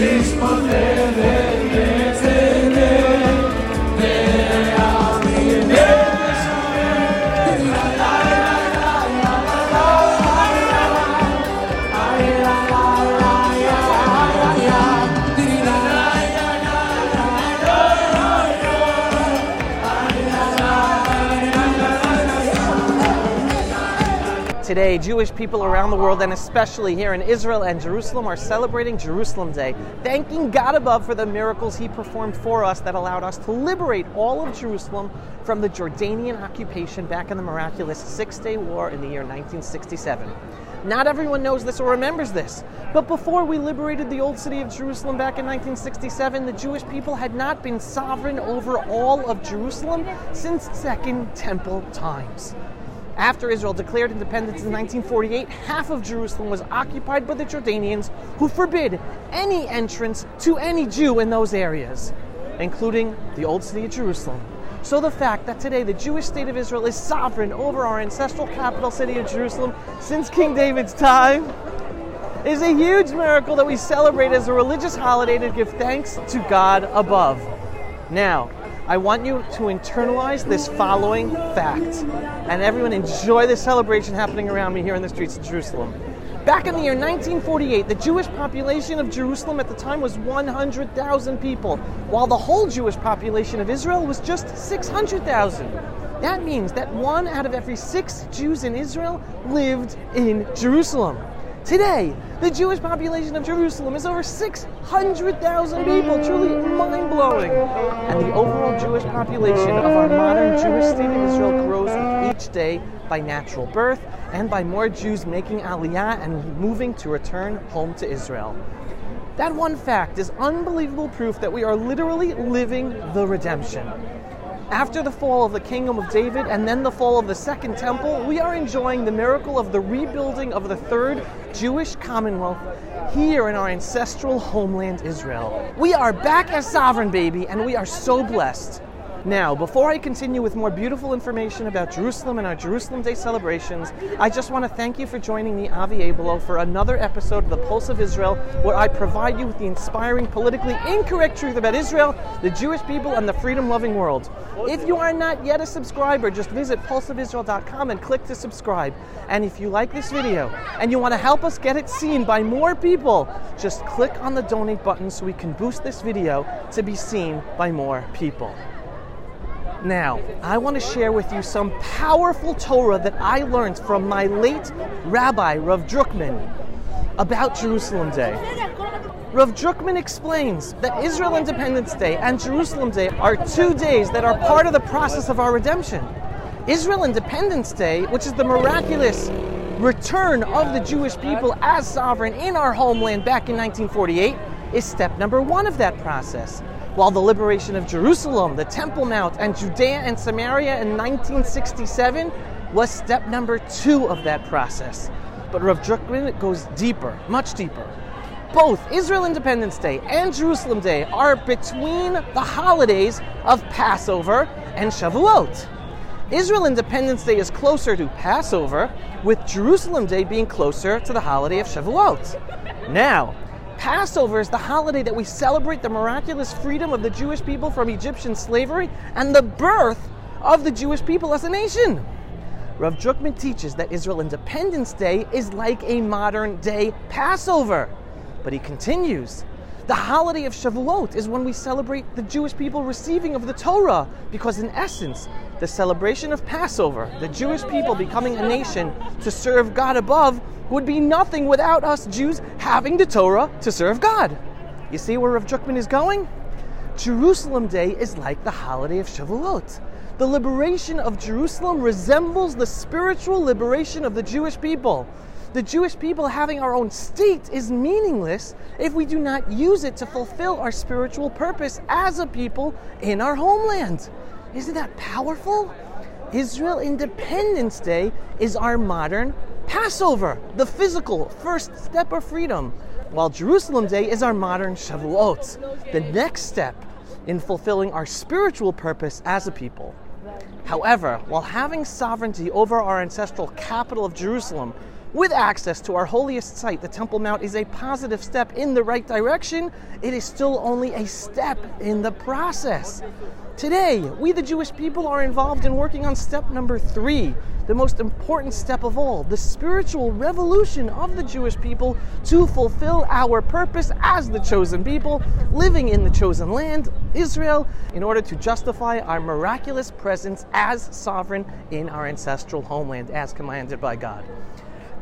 responderei. Today, Jewish people around the world, and especially here in Israel and Jerusalem, are celebrating Jerusalem Day, thanking God above for the miracles He performed for us that allowed us to liberate all of Jerusalem from the Jordanian occupation back in the miraculous Six Day War in the year 1967. Not everyone knows this or remembers this, but before we liberated the old city of Jerusalem back in 1967, the Jewish people had not been sovereign over all of Jerusalem since Second Temple times. After Israel declared independence in 1948, half of Jerusalem was occupied by the Jordanians, who forbid any entrance to any Jew in those areas, including the old city of Jerusalem. So the fact that today the Jewish state of Israel is sovereign over our ancestral capital city of Jerusalem since King David's time is a huge miracle that we celebrate as a religious holiday to give thanks to God above. Now, I want you to internalize this following fact, and everyone enjoy the celebration happening around me here in the streets of Jerusalem. Back in the year 1948, the Jewish population of Jerusalem at the time was 100,000 people, while the whole Jewish population of Israel was just 600,000. That means that one out of every six Jews in Israel lived in Jerusalem. Today, the Jewish population of Jerusalem is over 600,000 people, truly blowing. And the overall Jewish population of our modern Jewish state of Israel grows with each day by natural birth and by more Jews making aliyah and moving to return home to Israel. That one fact is unbelievable proof that we are literally living the redemption. After the fall of the kingdom of David and then the fall of the second temple, we are enjoying the miracle of the rebuilding of the third Jewish commonwealth here in our ancestral homeland, Israel. We are back as sovereign, baby, and we are so blessed. Now, before I continue with more beautiful information about Jerusalem and our Jerusalem Day celebrations, I just want to thank you for joining me, Avi Abelow, for another episode of The Pulse of Israel, where I provide you with the inspiring, politically incorrect truth about Israel, the Jewish people, and the freedom loving world. If you are not yet a subscriber, just visit pulseofisrael.com and click to subscribe. And if you like this video and you want to help us get it seen by more people, just click on the donate button so we can boost this video to be seen by more people. Now, I want to share with you some powerful Torah that I learned from my late Rabbi, Rav Drukman, about Jerusalem Day. Rav Drukman explains that Israel Independence Day and Jerusalem Day are two days that are part of the process of our redemption. Israel Independence Day, which is the miraculous return of the Jewish people as sovereign in our homeland back in 1948, is step number one of that process while the liberation of Jerusalem, the Temple Mount, and Judea and Samaria in 1967 was step number two of that process. But Rav Drukman goes deeper, much deeper. Both Israel Independence Day and Jerusalem Day are between the holidays of Passover and Shavuot. Israel Independence Day is closer to Passover, with Jerusalem Day being closer to the holiday of Shavuot. Now, Passover is the holiday that we celebrate the miraculous freedom of the Jewish people from Egyptian slavery and the birth of the Jewish people as a nation. Rav Drukman teaches that Israel Independence Day is like a modern day Passover. But he continues the holiday of Shavuot is when we celebrate the Jewish people receiving of the Torah, because in essence, the celebration of Passover, the Jewish people becoming a nation to serve God above, would be nothing without us Jews having the Torah to serve God. You see where Rav Drukman is going? Jerusalem Day is like the holiday of Shavuot. The liberation of Jerusalem resembles the spiritual liberation of the Jewish people the Jewish people having our own state is meaningless if we do not use it to fulfill our spiritual purpose as a people in our homeland. Isn't that powerful? Israel Independence Day is our modern Passover, the physical first step of freedom, while Jerusalem Day is our modern Shavuot, the next step in fulfilling our spiritual purpose as a people. However, while having sovereignty over our ancestral capital of Jerusalem With access to our holiest site, the Temple Mount is a positive step in the right direction. It is still only a step in the process. Today, we the Jewish people are involved in working on step number three, the most important step of all, the spiritual revolution of the Jewish people to fulfill our purpose as the chosen people, living in the chosen land, Israel, in order to justify our miraculous presence as sovereign in our ancestral homeland, as commanded by God.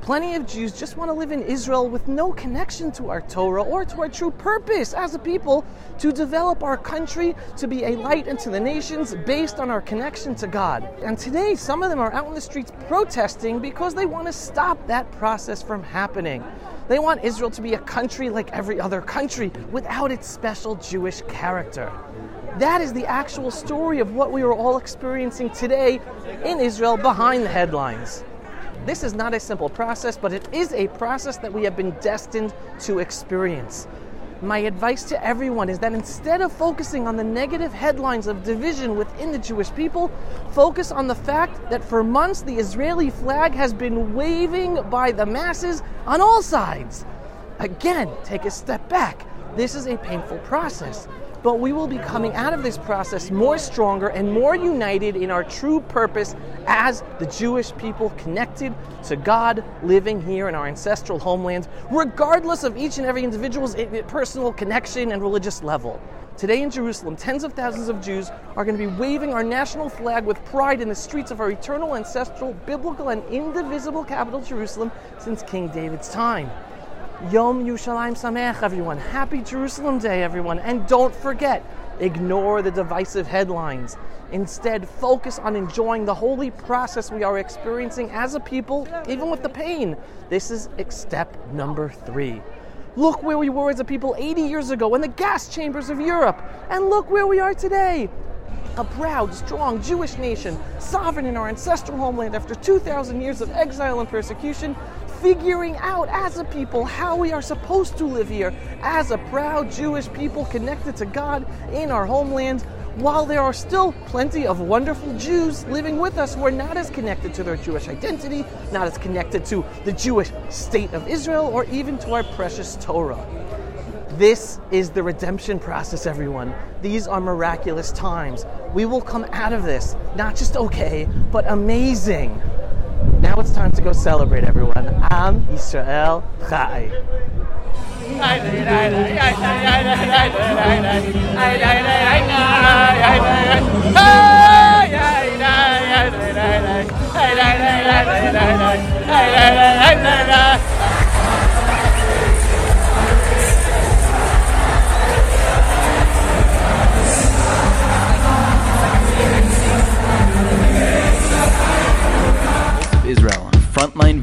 Plenty of Jews just want to live in Israel with no connection to our Torah or to our true purpose as a people to develop our country to be a light unto the nations based on our connection to God. And today, some of them are out in the streets protesting because they want to stop that process from happening. They want Israel to be a country like every other country without its special Jewish character. That is the actual story of what we are all experiencing today in Israel behind the headlines. This is not a simple process, but it is a process that we have been destined to experience. My advice to everyone is that instead of focusing on the negative headlines of division within the Jewish people, focus on the fact that for months the Israeli flag has been waving by the masses on all sides. Again, take a step back. This is a painful process but we will be coming out of this process more stronger and more united in our true purpose as the Jewish people connected to God living here in our ancestral homeland, regardless of each and every individual's personal connection and religious level. Today in Jerusalem, tens of thousands of Jews are going to be waving our national flag with pride in the streets of our eternal, ancestral, biblical, and indivisible capital, Jerusalem, since King David's time. Yom Yerushalayim Sameach, everyone. Happy Jerusalem Day, everyone. And don't forget, ignore the divisive headlines. Instead, focus on enjoying the holy process we are experiencing as a people, even with the pain. This is step number three. Look where we were as a people 80 years ago in the gas chambers of Europe, and look where we are today. A proud, strong Jewish nation, sovereign in our ancestral homeland after 2,000 years of exile and persecution, figuring out as a people how we are supposed to live here as a proud Jewish people connected to God in our homeland. While there are still plenty of wonderful Jews living with us who are not as connected to their Jewish identity, not as connected to the Jewish state of Israel, or even to our precious Torah. This is the redemption process, everyone. These are miraculous times. We will come out of this not just okay, but amazing. Now it's time to go celebrate, everyone. Am Israel Chai.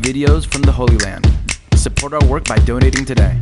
Videos from the Holy Land. Support our work by donating today.